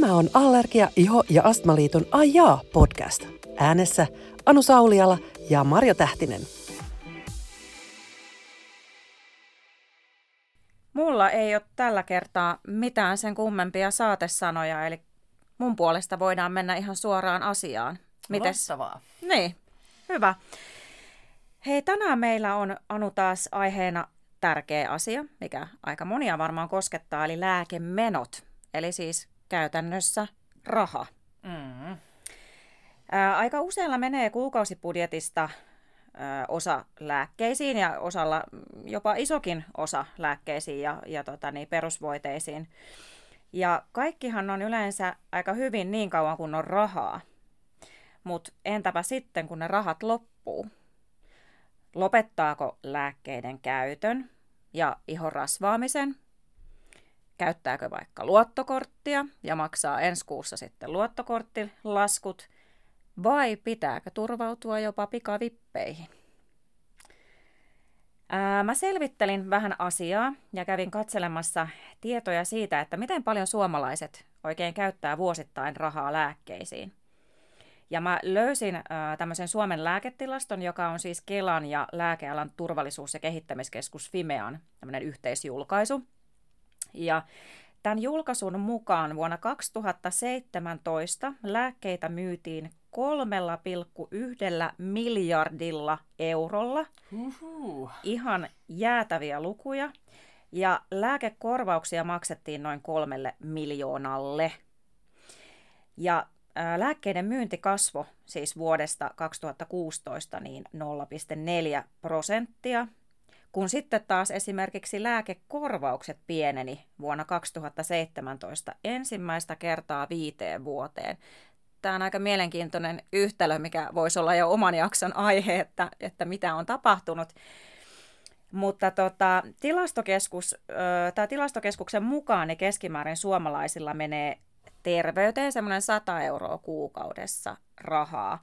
Tämä on Allergia, Iho ja Astmaliiton Ajaa podcast. Äänessä Anu Sauliala ja Marjo Tähtinen. Mulla ei ole tällä kertaa mitään sen kummempia saatesanoja, eli mun puolesta voidaan mennä ihan suoraan asiaan. Mites? Loistavaa. Niin, hyvä. Hei, tänään meillä on Anu taas aiheena tärkeä asia, mikä aika monia varmaan koskettaa, eli lääkemenot. Eli siis käytännössä raha. Mm. Ää, aika usealla menee kuukausibudjetista ää, osa lääkkeisiin ja osalla jopa isokin osa lääkkeisiin ja, ja tota, niin, perusvoiteisiin. Ja kaikkihan on yleensä aika hyvin niin kauan kuin on rahaa. Mutta entäpä sitten, kun ne rahat loppuu? Lopettaako lääkkeiden käytön ja ihon rasvaamisen? Käyttääkö vaikka luottokorttia ja maksaa ensi kuussa sitten luottokorttilaskut? Vai pitääkö turvautua jopa pikavippeihin? Ää, mä selvittelin vähän asiaa ja kävin katselemassa tietoja siitä, että miten paljon suomalaiset oikein käyttää vuosittain rahaa lääkkeisiin. Ja mä löysin äh, tämmöisen Suomen lääketilaston, joka on siis Kelan ja lääkealan turvallisuus- ja kehittämiskeskus Fimean tämmöinen yhteisjulkaisu. Ja tämän julkaisun mukaan vuonna 2017 lääkkeitä myytiin 3,1 miljardilla eurolla. Uhuh. Ihan jäätäviä lukuja. Ja lääkekorvauksia maksettiin noin kolmelle miljoonalle. Ja lääkkeiden myynti kasvoi siis vuodesta 2016 niin 0,4 prosenttia, kun sitten taas esimerkiksi lääkekorvaukset pieneni vuonna 2017 ensimmäistä kertaa viiteen vuoteen. Tämä on aika mielenkiintoinen yhtälö, mikä voisi olla jo oman jakson aihe, että, että mitä on tapahtunut. Mutta tota, tilastokeskus, tämä tilastokeskuksen mukaan niin keskimäärin suomalaisilla menee terveyteen semmoinen 100 euroa kuukaudessa rahaa.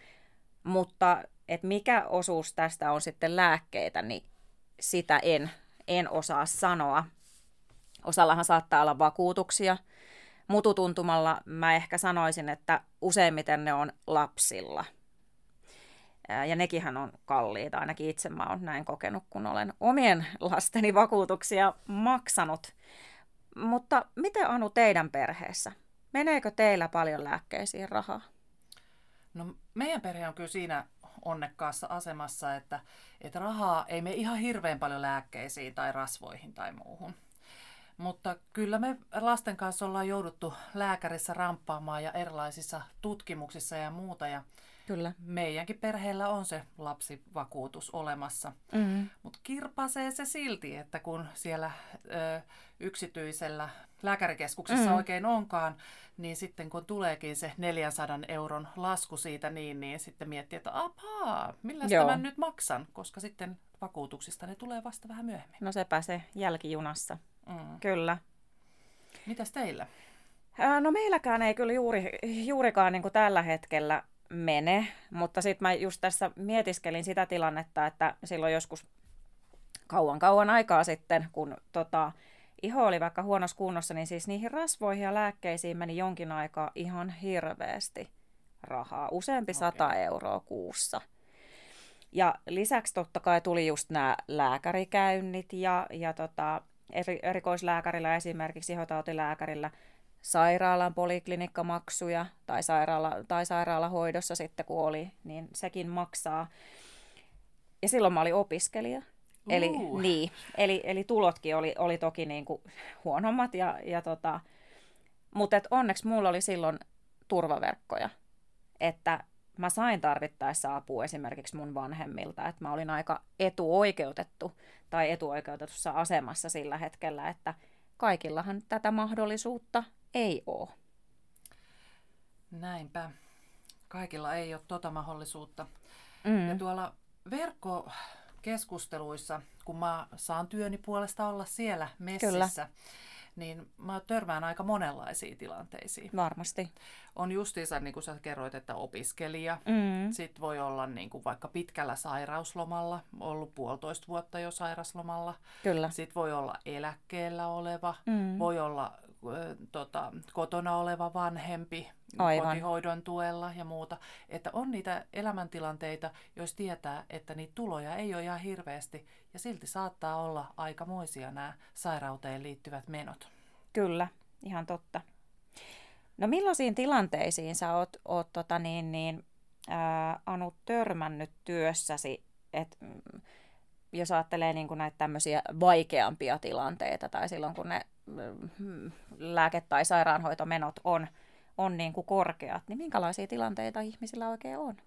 Mutta et mikä osuus tästä on sitten lääkkeitä, niin sitä en, en osaa sanoa. Osallahan saattaa olla vakuutuksia. Mututuntumalla mä ehkä sanoisin, että useimmiten ne on lapsilla. Ja nekinhän on kalliita, ainakin itse mä oon näin kokenut, kun olen omien lasteni vakuutuksia maksanut. Mutta miten Anu teidän perheessä? Meneekö teillä paljon lääkkeisiin rahaa? No meidän perhe on kyllä siinä onnekkaassa asemassa, että, että rahaa ei me ihan hirveän paljon lääkkeisiin tai rasvoihin tai muuhun. Mutta kyllä me lasten kanssa ollaan jouduttu lääkärissä ramppaamaan ja erilaisissa tutkimuksissa ja muuta. Ja Kyllä. Meidänkin perheellä on se lapsivakuutus olemassa. Mm-hmm. Mutta kirpasee se silti, että kun siellä ö, yksityisellä lääkärikeskuksessa mm-hmm. oikein onkaan, niin sitten kun tuleekin se 400 euron lasku siitä, niin, niin sitten miettii, että apaa, millä tämän nyt maksan, koska sitten vakuutuksista ne tulee vasta vähän myöhemmin. No sepä se jälkijunassa, mm. kyllä. Mitäs teillä? No meilläkään ei kyllä juuri, juurikaan niin kuin tällä hetkellä mene, mutta sitten mä just tässä mietiskelin sitä tilannetta, että silloin joskus kauan kauan aikaa sitten, kun tota, iho oli vaikka huonossa kunnossa, niin siis niihin rasvoihin ja lääkkeisiin meni jonkin aikaa ihan hirveästi rahaa, useampi okay. sata euroa kuussa. Ja lisäksi totta kai tuli just nämä lääkärikäynnit ja, ja tota, eri, erikoislääkärillä esimerkiksi ihotautilääkärillä – sairaalan poliklinikkamaksuja tai, sairaala, tai sairaalahoidossa sitten kun oli, niin sekin maksaa. Ja silloin mä olin opiskelija. Uh. Eli, niin, eli, eli tulotkin oli, oli toki niin kuin huonommat, ja, ja tota, mutta et onneksi mulla oli silloin turvaverkkoja, että mä sain tarvittaessa apua esimerkiksi mun vanhemmilta, että mä olin aika etuoikeutettu tai etuoikeutetussa asemassa sillä hetkellä, että kaikillahan tätä mahdollisuutta ei ole. Näinpä. Kaikilla ei ole tota mahdollisuutta. Mm. Ja tuolla verkkokeskusteluissa, kun mä saan työni puolesta olla siellä messissä, Kyllä. niin mä törmään aika monenlaisiin tilanteisiin. Varmasti. On justiinsa, niin kuin sä kerroit, että opiskelija. Mm. Sitten voi olla niin kuin vaikka pitkällä sairauslomalla, ollut puolitoista vuotta jo sairaslomalla. Kyllä. Sitten voi olla eläkkeellä oleva, mm. voi olla tota, kotona oleva vanhempi Aivan. kotihoidon tuella ja muuta. Että on niitä elämäntilanteita, jos tietää, että niitä tuloja ei ole ihan hirveästi ja silti saattaa olla aikamoisia nämä sairauteen liittyvät menot. Kyllä, ihan totta. No millaisiin tilanteisiin sä oot, oot tota niin, niin, ää, Anu törmännyt työssäsi, että mm, jos ajattelee niin kuin näitä tämmöisiä vaikeampia tilanteita tai silloin kun ne lääke- tai sairaanhoitomenot on, on niin kuin korkeat, niin minkälaisia tilanteita ihmisillä oikein on?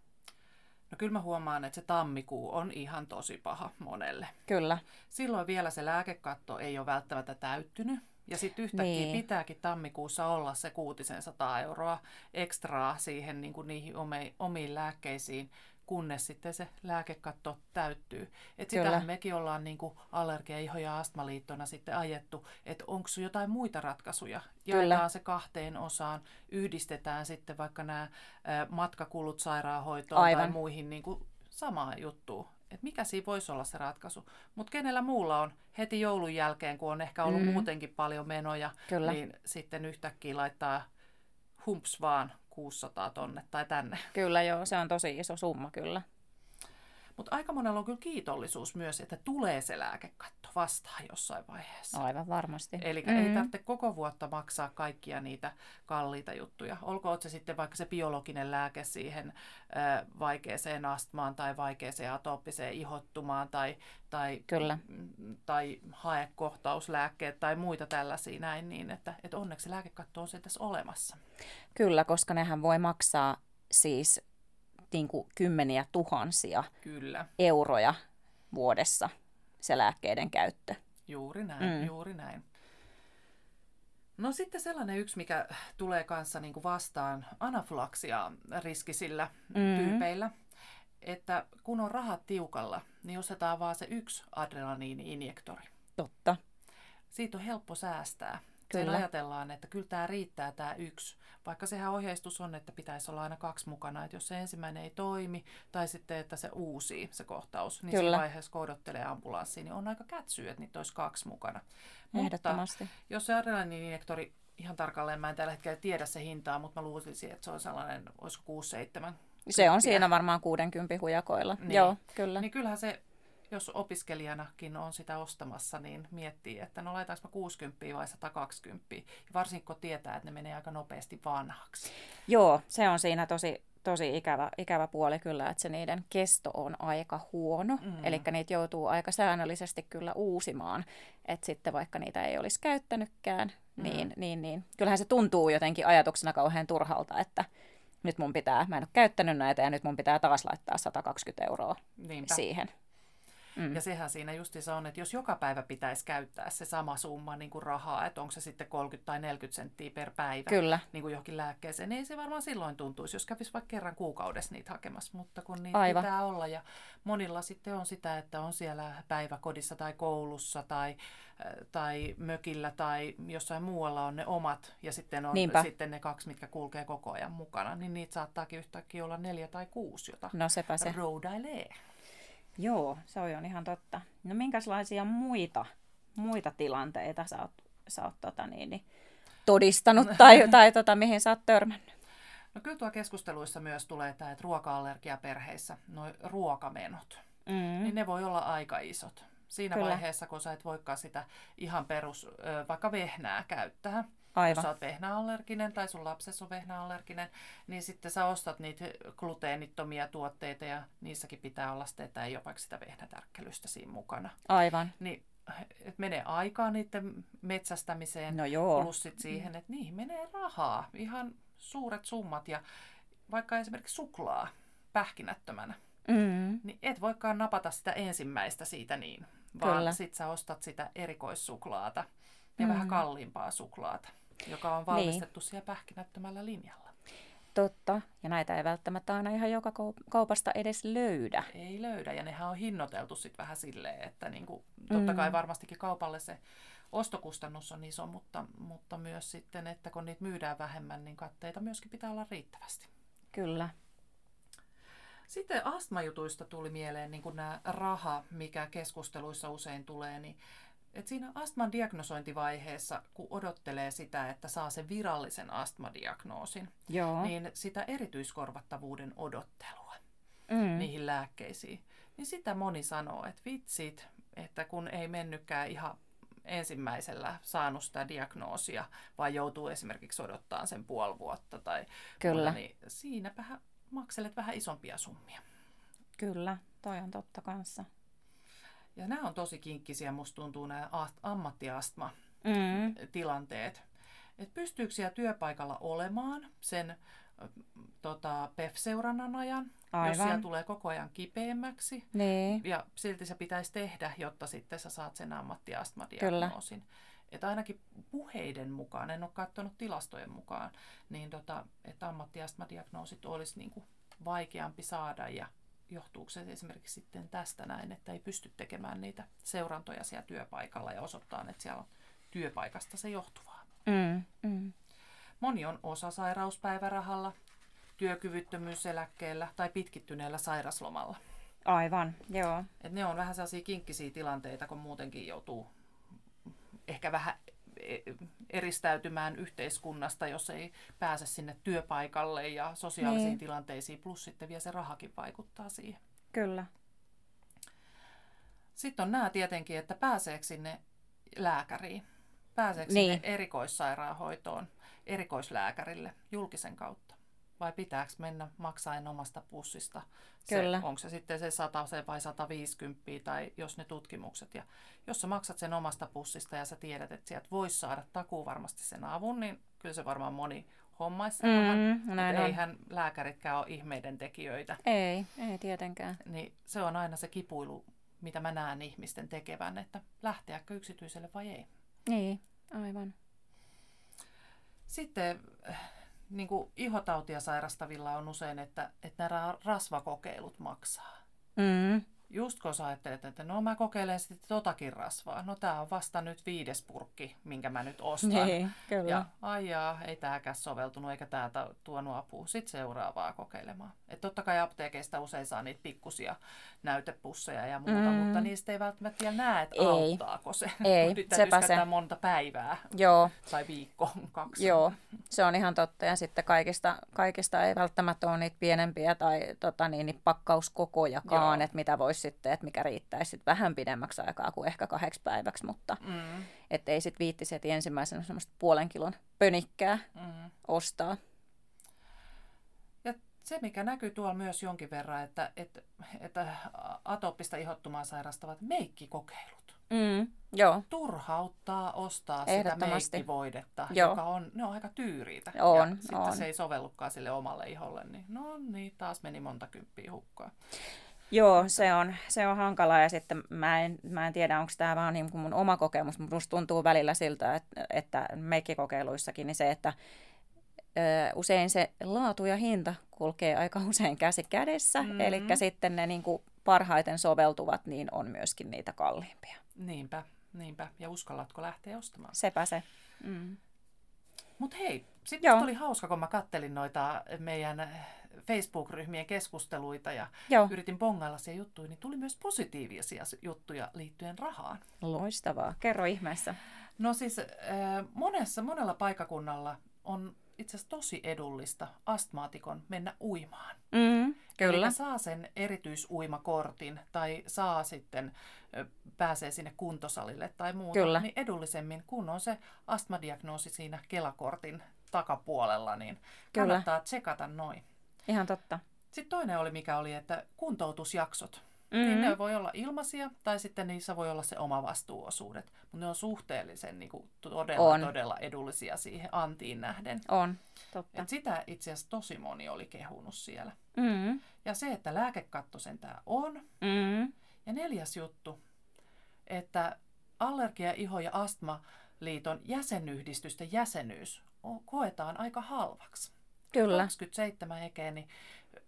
No kyllä mä huomaan, että se tammikuu on ihan tosi paha monelle. Kyllä. Silloin vielä se lääkekatto ei ole välttämättä täyttynyt. Ja sitten yhtäkkiä niin. pitääkin tammikuussa olla se 600 euroa ekstraa siihen niin kuin niihin omiin lääkkeisiin, kunnes sitten se lääkekatto täyttyy. Et sitähän mekin ollaan niin kuin allergia-, iho- ja astmaliittona sitten ajettu, että onko jotain muita ratkaisuja. Jaetaan se kahteen osaan, yhdistetään sitten vaikka nämä matkakulut sairaanhoitoon Aivan. tai muihin niin kuin samaan juttuun. Että mikä siinä voisi olla se ratkaisu. Mutta kenellä muulla on heti joulun jälkeen, kun on ehkä ollut mm. muutenkin paljon menoja, Kyllä. niin sitten yhtäkkiä laittaa humps vaan 600 tonne tai tänne. Kyllä joo, se on tosi iso summa kyllä. Mutta aika monella on kyllä kiitollisuus myös, että tulee se lääkekatto vastaan jossain vaiheessa. Aivan varmasti. Eli mm-hmm. ei tarvitse koko vuotta maksaa kaikkia niitä kalliita juttuja. Olkoon se sitten vaikka se biologinen lääke siihen äh, vaikeaseen astmaan tai vaikeaseen atooppiseen ihottumaan tai, tai, kyllä. tai haekohtauslääkkeet tai muita tällaisia näin, niin että, että onneksi lääkekatto on se tässä olemassa. Kyllä, koska nehän voi maksaa siis niin kuin kymmeniä tuhansia Kyllä. euroja vuodessa se lääkkeiden käyttö. Juuri näin, mm. juuri näin. No sitten sellainen yksi, mikä tulee kanssa niin kuin vastaan anafylaksia riskisillä mm-hmm. tyypeillä, että kun on rahat tiukalla, niin ostetaan vaan se yksi adrenaliini-injektori. Totta. Siitä on helppo säästää. Kyllä. Sen ajatellaan, että kyllä tämä riittää tämä yksi. Vaikka sehän ohjeistus on, että pitäisi olla aina kaksi mukana. Että jos se ensimmäinen ei toimi tai sitten, että se uusii se kohtaus, niin kyllä. siinä vaiheessa kun odottelee ambulanssiin, niin on aika kätsyä, että niitä olisi kaksi mukana. Mutta jos se adrenaliininjektori, ihan tarkalleen mä en tällä hetkellä tiedä se hintaa, mutta mä luulisin, että se on sellainen, olisiko 6-7 se on siinä varmaan 60 hujakoilla. Niin. Joo, kyllä. Niin kyllähän se jos opiskelijanakin on sitä ostamassa, niin miettii, että no laitaanko 60 vai 120. Ja varsinkin kun tietää, että ne menee aika nopeasti vanhaksi. Joo, se on siinä tosi, tosi ikävä, ikävä puoli kyllä, että se niiden kesto on aika huono. Mm. Eli niitä joutuu aika säännöllisesti kyllä uusimaan. Että sitten vaikka niitä ei olisi käyttänytkään, mm. niin, niin, niin kyllähän se tuntuu jotenkin ajatuksena kauhean turhalta, että nyt mun pitää, mä en ole käyttänyt näitä ja nyt mun pitää taas laittaa 120 euroa Niinpä. siihen. Mm. Ja sehän siinä justiinsa on, että jos joka päivä pitäisi käyttää se sama summa niin kuin rahaa, että onko se sitten 30 tai 40 senttiä per päivä Kyllä. Niin kuin johonkin lääkkeeseen, niin ei se varmaan silloin tuntuisi, jos kävisi vaikka kerran kuukaudessa niitä hakemassa. Mutta kun niitä Aivan. pitää olla ja monilla sitten on sitä, että on siellä päiväkodissa tai koulussa tai äh, tai mökillä tai jossain muualla on ne omat ja sitten on Niinpä. sitten ne kaksi, mitkä kulkee koko ajan mukana, niin niitä saattaakin yhtäkkiä olla neljä tai kuusi, jota no, sepä se. roudailee. Joo, se on ihan totta. No minkälaisia muita, muita tilanteita sä oot, sä oot tota niin, niin, todistanut tai, tai tota, mihin sä oot törmännyt? No kyllä tuo keskusteluissa myös tulee tämä, että ruoka-allergia perheissä, nuo ruokamenot, mm. niin ne voi olla aika isot. Siinä kyllä. vaiheessa, kun sä et voikaan sitä ihan perus, vaikka vehnää käyttää, Aivan. Jos sä oot vehnäallerginen tai sun lapsessa on vehnäallerginen, niin sitten sä ostat niitä gluteenittomia tuotteita ja niissäkin pitää olla sitä, että ei ole vaikka sitä vehnätärkkelystä siinä mukana. Aivan. Niin et menee aikaa niiden metsästämiseen, no joo. plus sit siihen, että niihin menee rahaa, ihan suuret summat. Ja vaikka esimerkiksi suklaa pähkinättömänä, mm. niin et voikaan napata sitä ensimmäistä siitä niin, vaan Kyllä. sit sä ostat sitä erikoissuklaata ja mm. vähän kalliimpaa suklaata joka on valmistettu niin. siellä pähkinättömällä linjalla. Totta, ja näitä ei välttämättä aina ihan joka kaupasta edes löydä. Ei löydä, ja nehän on hinnoiteltu sitten vähän silleen, että niinku, totta kai mm. varmastikin kaupalle se ostokustannus on iso, mutta, mutta myös sitten, että kun niitä myydään vähemmän, niin katteita myöskin pitää olla riittävästi. Kyllä. Sitten astmajutuista tuli mieleen niin nämä raha, mikä keskusteluissa usein tulee, niin Et siinä astman diagnosointivaiheessa, kun odottelee sitä, että saa sen virallisen astmadiagnoosin, Joo. niin sitä erityiskorvattavuuden odottelua mm. niihin lääkkeisiin, niin sitä moni sanoo, että vitsit, että kun ei mennytkään ihan ensimmäisellä saanut sitä diagnoosia, vaan joutuu esimerkiksi odottaa sen puoli vuotta tai Kyllä. muuta, niin siinäpä makselet vähän isompia summia. Kyllä, toi on totta kanssa. Ja nämä on tosi kinkkisiä, musta tuntuu nämä ammattiastma-tilanteet. Mm. Et pystyykö siellä työpaikalla olemaan sen tota, PEF-seurannan ajan, jos Aivan. siellä tulee koko ajan kipeämmäksi. Niin, Ja silti se pitäisi tehdä, jotta sitten sä saat sen ammattiastmadiagnoosin. Että ainakin puheiden mukaan, en ole katsonut tilastojen mukaan, niin tota, että ammattiastmadiagnoosit olisi niinku vaikeampi saada ja johtuuko se esimerkiksi sitten tästä näin, että ei pysty tekemään niitä seurantoja siellä työpaikalla ja osoittaa, että siellä on työpaikasta se johtuvaa. mm. Mm. Moni on osasairauspäivärahalla, työkyvyttömyyseläkkeellä tai pitkittyneellä sairaslomalla. aivan, joo. Et ne on vähän sellaisia kinkkisiä tilanteita, kun muutenkin joutuu ehkä vähän eristäytymään yhteiskunnasta, jos ei pääse sinne työpaikalle ja sosiaalisiin Niin. tilanteisiin, plus sitten vielä se rahakin vaikuttaa siihen. Kyllä. Sitten on nämä tietenkin, että pääseekö sinne lääkäriin, pääseekö Niin. sinne erikoissairaanhoitoon, erikoislääkärille julkisen kautta. Vai pitääkö mennä maksaen omasta pussista? Se, Kyllä. onko se sitten se 100 se vai 150 tai jos ne tutkimukset. Ja jos sä maksat sen omasta pussista ja sä tiedät, että sieltä voisi saada takuu varmasti sen avun, niin kyllä se varmaan moni hommaisi. Mm, näin on. eihän lääkäritkään ole ihmeiden tekijöitä. Ei, ei tietenkään. Niin se on aina se kipuilu, mitä mä näen ihmisten tekevän, että lähteäkö yksityiselle vai ei. Niin, aivan. Sitten niin kuin ihotautia sairastavilla on usein, että, että nämä rasvakokeilut maksaa. Mm. Just kun sä ajattelet, että no mä kokeilen sitten totakin rasvaa. No tää on vasta nyt viides purkki, minkä mä nyt ostan. Niin, kyllä. Ja aijaa, ei tääkään soveltunut eikä tää tuonut apua. Sitten seuraavaa kokeilemaan. Et totta kai apteekeista usein saa niitä pikkusia näytepusseja ja muuta, Mm. mutta niistä ei välttämättä vielä näe, että Ei. auttaako se. Ei, sepä se. monta päivää Joo, tai viikko, kaksi. Joo, se on ihan totta. Ja sitten kaikista, kaikista ei välttämättä ole niitä pienempiä tai tota, niin, niin pakkauskokojakaan, Joo. että mitä voisi sitten, että mikä riittäisi sitten vähän pidemmäksi aikaa kuin ehkä kahdeksi päiväksi, mutta Mm, että ei sitten viittisi heti ensimmäisenä semmoista puolen kilon pönikkää mm. ostaa. Ja se, mikä näkyy tuolla myös jonkin verran, että, että, että atooppista ihottumaa sairastavat meikkikokeilut. Mm, joo, Turhauttaa ostaa sitä meikkivoidetta, Joo. joka on, ne on aika tyyriitä. On, ja sitten on. se ei sovellutkaan sille omalle iholle, niin no niin, taas meni monta kymppiä hukkaan. Joo, se on, se on hankalaa ja sitten mä en, mä en tiedä, onko tämä vaan niin kuin mun oma kokemus, mutta musta tuntuu välillä siltä, että, että meikkikokeiluissakin niin se, että ö, usein se laatu ja hinta kulkee aika usein käsi kädessä, Mm. eli sitten ne niin kuin parhaiten soveltuvat niin on myöskin niitä kalliimpia. Niinpä, niinpä. Ja uskallatko lähteä ostamaan? Sepä se. Mm. Mutta hei, sitten oli hauska, kun mä kattelin noita meidän Facebook-ryhmien keskusteluita ja Joo, yritin bongailla siellä juttuja, niin tuli myös positiivisia juttuja liittyen rahaan. loistavaa. Kerro ihmeessä. No siis äh, monessa, monella paikakunnalla on itse asiassa tosi edullista astmaatikon mennä uimaan. Mm, kyllä. Eli saa sen erityisuimakortin tai saa sitten, pääsee sinne kuntosalille tai muuta, Kyllä. niin edullisemmin, kun on se astmadiagnoosi siinä Kelakortin takapuolella, niin Kyllä. kannattaa tsekata noin. Ihan totta. Sitten toinen oli, mikä oli, että kuntoutusjaksot. Mm, Niin ne voi olla ilmaisia tai sitten niissä voi olla se oma vastuuosuudet. Mutta ne on suhteellisen niin kuin, todella, On. todella edullisia siihen antiin nähden. on, totta. Et sitä itse asiassa tosi moni oli kehunut siellä. Mm, Ja se, että lääkekatto sentään on. mm, Ja neljäs juttu, että allergia, iho ja astmaliiton jäsenyhdistysten jäsenyys koetaan aika halvaksi. Kyllä. 27 ekeeni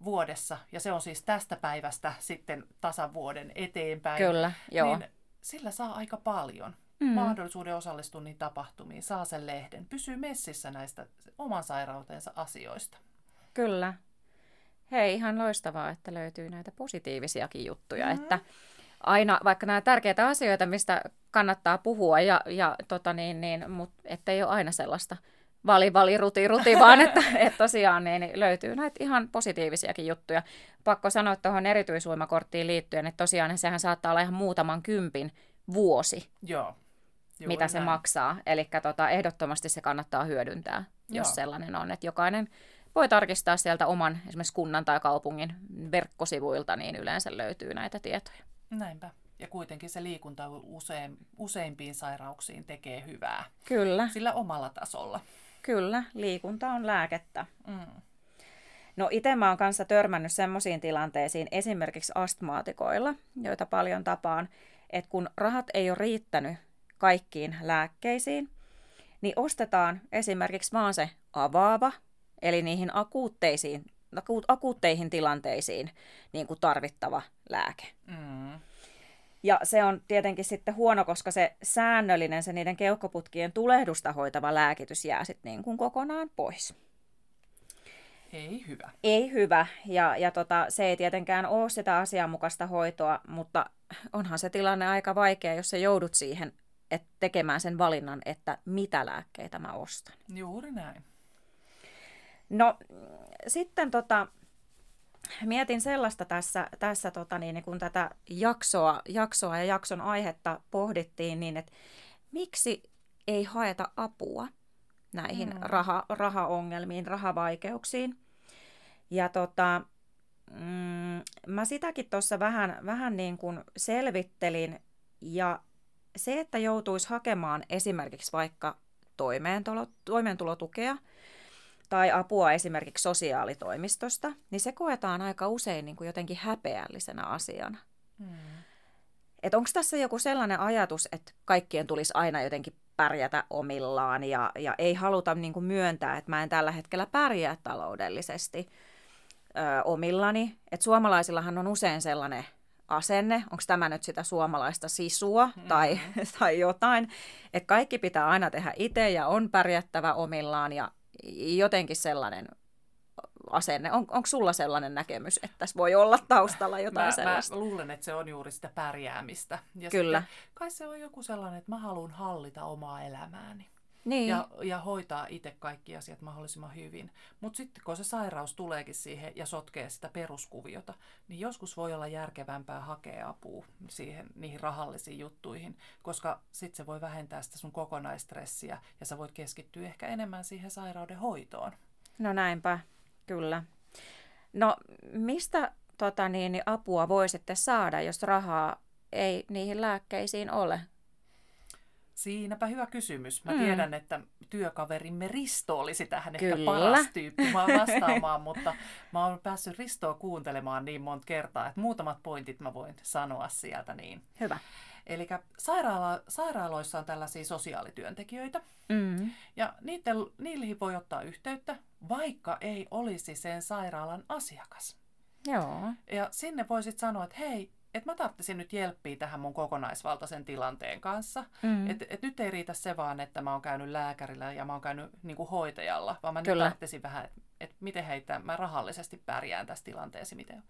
vuodessa, ja se on siis tästä päivästä sitten tasan vuoden eteenpäin. Kyllä, joo. Niin sillä saa aika paljon Mm. mahdollisuuden osallistua niihin tapahtumiin, saa sen lehden, pysyy messissä näistä oman sairautensa asioista. Kyllä. Hei, ihan loistavaa, että löytyy näitä positiivisia juttuja, mm-hmm. että aina, vaikka nämä tärkeitä asioita, mistä kannattaa puhua, ja, ja tota niin, niin, mutta ettei ole aina sellaista vali, vali, ruti, ruti, vaan että, että tosiaan niin, niin löytyy näitä ihan positiivisiakin juttuja. Pakko sanoa tuohon erityisuimakorttiin liittyen, että tosiaan niin sehän saattaa olla ihan muutaman kympin vuosi, Joo. Juuri mitä se näin. maksaa. Eli tota, ehdottomasti se kannattaa hyödyntää, jos Joo. sellainen on. Että jokainen voi tarkistaa sieltä oman esimerkiksi kunnan tai kaupungin verkkosivuilta, niin yleensä löytyy näitä tietoja. Näinpä. Ja kuitenkin se liikunta usein, useimpiin sairauksiin tekee hyvää. Kyllä, Sillä omalla tasolla. Kyllä. Liikunta on lääkettä. Mm. No itse mä oon kanssa törmännyt semmoisiin tilanteisiin esimerkiksi astmaatikoilla, joita paljon tapaan, että kun rahat ei ole riittänyt kaikkiin lääkkeisiin, niin ostetaan esimerkiksi vaan se avaava, eli niihin akuutteisiin, aku- akuutteihin tilanteisiin niin kuin tarvittava lääke. Mm. Ja se on tietenkin sitten huono, koska se säännöllinen, se niiden keuhkoputkien tulehdusta hoitava lääkitys jää sitten niin kuin kokonaan pois. Ei hyvä. Ei hyvä, ja, ja tota, se ei tietenkään ole sitä asianmukaista hoitoa, mutta onhan se tilanne aika vaikea, jos sä joudut siihen et tekemään sen valinnan, että mitä lääkkeitä mä ostan. Juuri näin. No sitten tota, mietin sellaista tässä, tässä tota niin, kun tätä jaksoa, jaksoa ja jakson aihetta pohdittiin, niin että miksi ei haeta apua näihin Mm. raha, rahaongelmiin, rahavaikeuksiin. Ja tota, mm, mä sitäkin tuossa vähän, vähän niin kuin selvittelin ja se, että joutuisi hakemaan esimerkiksi vaikka toimeentulo, toimeentulotukea tai apua esimerkiksi sosiaalitoimistosta, niin se koetaan aika usein niin kuin jotenkin häpeällisenä asiana. Mm. Että onko tässä joku sellainen ajatus, että kaikkien tulisi aina jotenkin pärjätä omillaan ja, ja ei haluta niin kuin myöntää, että mä en tällä hetkellä pärjää taloudellisesti ö, omillani. Että suomalaisillahan on usein sellainen asenne, onko tämä nyt sitä suomalaista sisua tai, tai jotain, että kaikki pitää aina tehdä itse ja on pärjättävä omillaan ja jotenkin sellainen asenne. On, onko sulla sellainen näkemys, että tässä voi olla taustalla jotain Mä, sellaista? mä luulen, että se on juuri sitä pärjäämistä. Ja Kyllä. Sitten, kai se on joku sellainen, että mä haluan hallita omaa elämääni. Niin. Ja, ja hoitaa itse kaikki asiat mahdollisimman hyvin. Mutta sitten kun se sairaus tuleekin siihen ja sotkee sitä peruskuviota, niin joskus voi olla järkevämpää hakea apua siihen, niihin rahallisiin juttuihin, koska sitten se voi vähentää sitä sun kokonaistressiä ja sä voit keskittyä ehkä enemmän siihen sairauden hoitoon. No näinpä, kyllä. No mistä tota, niin, apua voi sitten saada, jos rahaa ei niihin lääkkeisiin ole? Siinäpä hyvä kysymys. Mä Mm. tiedän, että työkaverimme Risto olisi tähän Kyllä. ehkä paras tyyppi mä vastaamaan, mutta mä oon päässyt Ristoa kuuntelemaan niin monta kertaa, että muutamat pointit mä voin sanoa sieltä niin. Hyvä. Eli sairaala, sairaaloissa on tällaisia sosiaalityöntekijöitä, Mm. ja niiden, niihin voi ottaa yhteyttä, vaikka ei olisi sen sairaalan asiakas. Joo. Ja sinne voisit sanoa, että hei, että mä tarvitsisin nyt jelppiä tähän mun kokonaisvaltaisen tilanteen kanssa. Mm. Et, et nyt ei riitä se vaan, että mä oon käynyt lääkärillä ja mä oon käynyt niin kuin hoitajalla, vaan mä Kyllä. nyt tarvitsisin vähän, että et miten heitä mä rahallisesti pärjään tässä tilanteessa. Miten.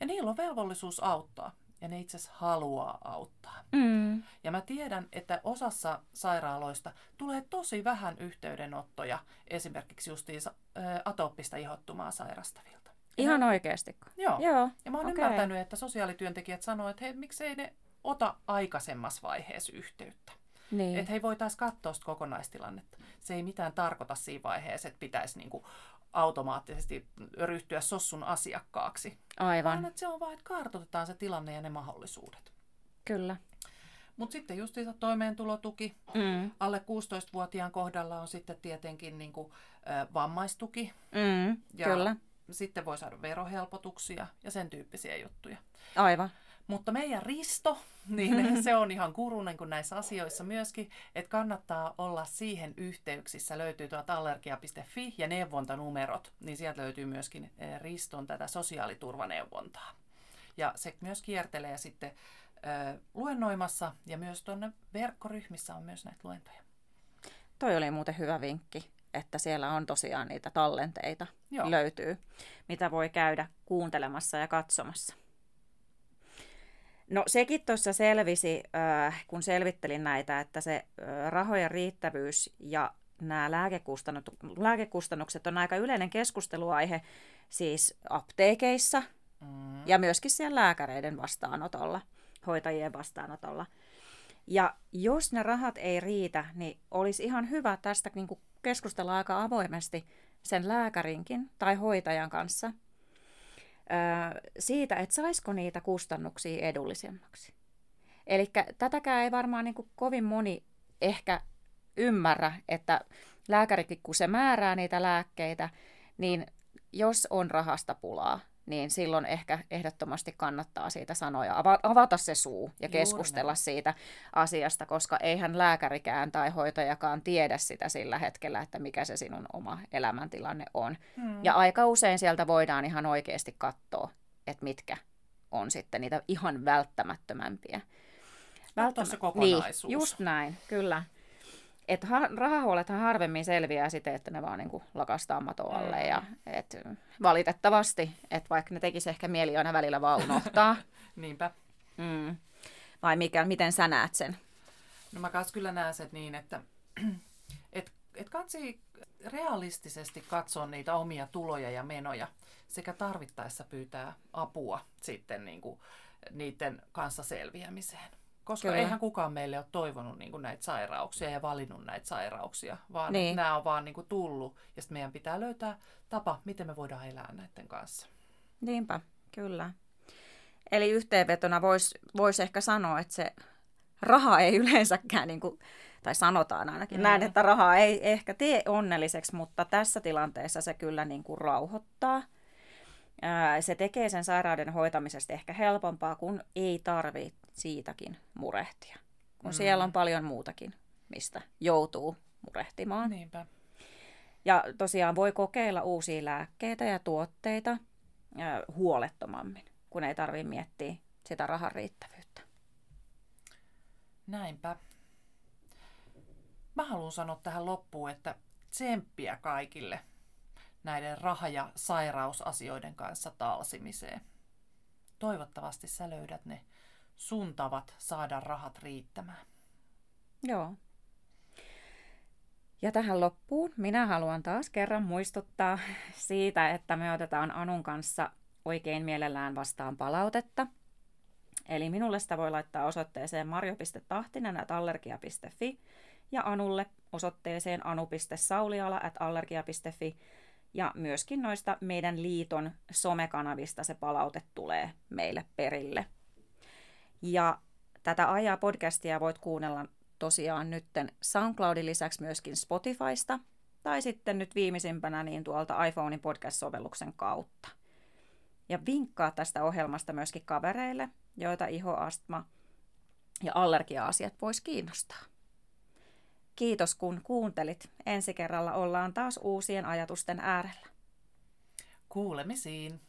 Ja niillä on velvollisuus auttaa ja ne itse asiassa haluaa auttaa. Mm. Ja mä tiedän, että osassa sairaaloista tulee tosi vähän yhteydenottoja esimerkiksi justiinsa atooppista ihottumaa sairastavilta. Ihan oikeasti. Joo. Joo. Ja mä oon okay. ymmärtänyt, että sosiaalityöntekijät sanoo, että hei, miksei ne ota aikaisemmassa vaiheessa yhteyttä. Niin. Että hei, voitaisiin katsoa sitä kokonaistilannetta. Se ei mitään tarkoita siinä vaiheessa, että pitäisi niinku automaattisesti ryhtyä sossun asiakkaaksi. Vaan Aivan. että se on vaan, että kartoitetaan se tilanne ja ne mahdollisuudet. Kyllä. Mutta sitten justiinsa toimeentulotuki. Mm. Alle 16-vuotiaan kohdalla on sitten tietenkin niinku, ö, vammaistuki. Mm. Ja Kyllä. Sitten voi saada verohelpotuksia ja sen tyyppisiä juttuja. Aivan. Mutta meidän Risto, niin se on ihan guru niin kuin näissä asioissa myöskin, että kannattaa olla siihen yhteyksissä. Löytyy tuolta allergia.fi ja neuvontanumerot, niin sieltä löytyy myöskin eh, Riston tätä sosiaaliturvaneuvontaa. Ja se myös kiertelee sitten ö, luennoimassa ja myös tuonne verkkoryhmissä on myös näitä luentoja. Toi oli muuten hyvä vinkki, että siellä on tosiaan niitä tallenteita Joo. löytyy, mitä voi käydä kuuntelemassa ja katsomassa. No sekin tuossa selvisi, äh, kun selvittelin näitä, että se äh, rahojen riittävyys ja nämä lääkekustannukset on aika yleinen keskusteluaihe siis apteekeissa mm. ja myöskin siellä lääkäreiden vastaanotolla, hoitajien vastaanotolla. Ja jos ne rahat ei riitä, niin olisi ihan hyvä tästä niin kuin keskustella aika avoimesti sen lääkärinkin tai hoitajan kanssa siitä, että saisiko niitä kustannuksia edullisemmaksi. Eli tätäkään ei varmaan niin kovin moni ehkä ymmärrä, että lääkärikin kun se määrää niitä lääkkeitä, niin jos on rahasta pulaa, niin silloin ehkä ehdottomasti kannattaa siitä sanoa ja avata se suu ja keskustella siitä asiasta, koska eihän lääkärikään tai hoitajakaan tiedä sitä sillä hetkellä, että mikä se sinun oma elämäntilanne on. Hmm. Ja aika usein sieltä voidaan ihan oikeasti katsoa, että mitkä on sitten niitä ihan välttämättömämpiä. Välttämä... se kokonaisuus. Niin, just näin, kyllä että ha- rahahuolethan harvemmin selviää siten, että ne vaan niin kuin lakastaa matoalle. Mm. Ja, et, valitettavasti, että vaikka ne tekisi ehkä mieli aina välillä vaan unohtaa. Niinpä. Mm. Vai mikä, miten sä näet sen? No mä kanssa kyllä näen sen niin, että et, et katsi realistisesti katsoa niitä omia tuloja ja menoja sekä tarvittaessa pyytää apua sitten niin kuin niiden kanssa selviämiseen. Koska Kyllä. eihän kukaan meille ole toivonut niin kuin näitä sairauksia ja valinnut näitä sairauksia, vaan niin. nämä on vaan niin kuin tullut. Ja sitten meidän pitää löytää tapa, miten me voidaan elää näiden kanssa. Niinpä, kyllä. Eli yhteenvetona voisi vois ehkä sanoa, että se raha ei yleensäkään, niin kuin, tai sanotaan ainakin mm. näin, että raha ei ehkä tee onnelliseksi, mutta tässä tilanteessa se kyllä niin kuin rauhoittaa – se tekee sen sairauden hoitamisesta ehkä helpompaa, kun ei tarvitse siitäkin murehtia. Kun mm. siellä on paljon muutakin, mistä joutuu murehtimaan. Niinpä. Ja tosiaan voi kokeilla uusia lääkkeitä ja tuotteita huolettomammin, kun ei tarvitse miettiä sitä rahan riittävyyttä. Näinpä. Mä haluan sanoa tähän loppuun, että tsemppiä kaikille näiden raha- ja sairausasioiden kanssa talsimiseen. Toivottavasti sä löydät ne sun tavat saada rahat riittämään. Joo. Ja tähän loppuun minä haluan taas kerran muistuttaa siitä, että me otetaan Anun kanssa oikein mielellään vastaan palautetta. Eli minulle sitä voi laittaa osoitteeseen marjo.tahtinen.allergia.fi ja Anulle osoitteeseen anu.sauliala.allergia.fi ja myöskin noista meidän liiton somekanavista se palaute tulee meille perille. Ja tätä ajaa podcastia voit kuunnella tosiaan nytten SoundCloudin lisäksi myöskin Spotifysta tai sitten nyt viimeisimpänä niin tuolta iPhonein podcast-sovelluksen kautta. Ja vinkkaa tästä ohjelmasta myöskin kavereille, joita ihoastma ja allergia-asiat vois kiinnostaa. Kiitos kun kuuntelit. Ensi kerralla ollaan taas uusien ajatusten äärellä. Kuulemisiin.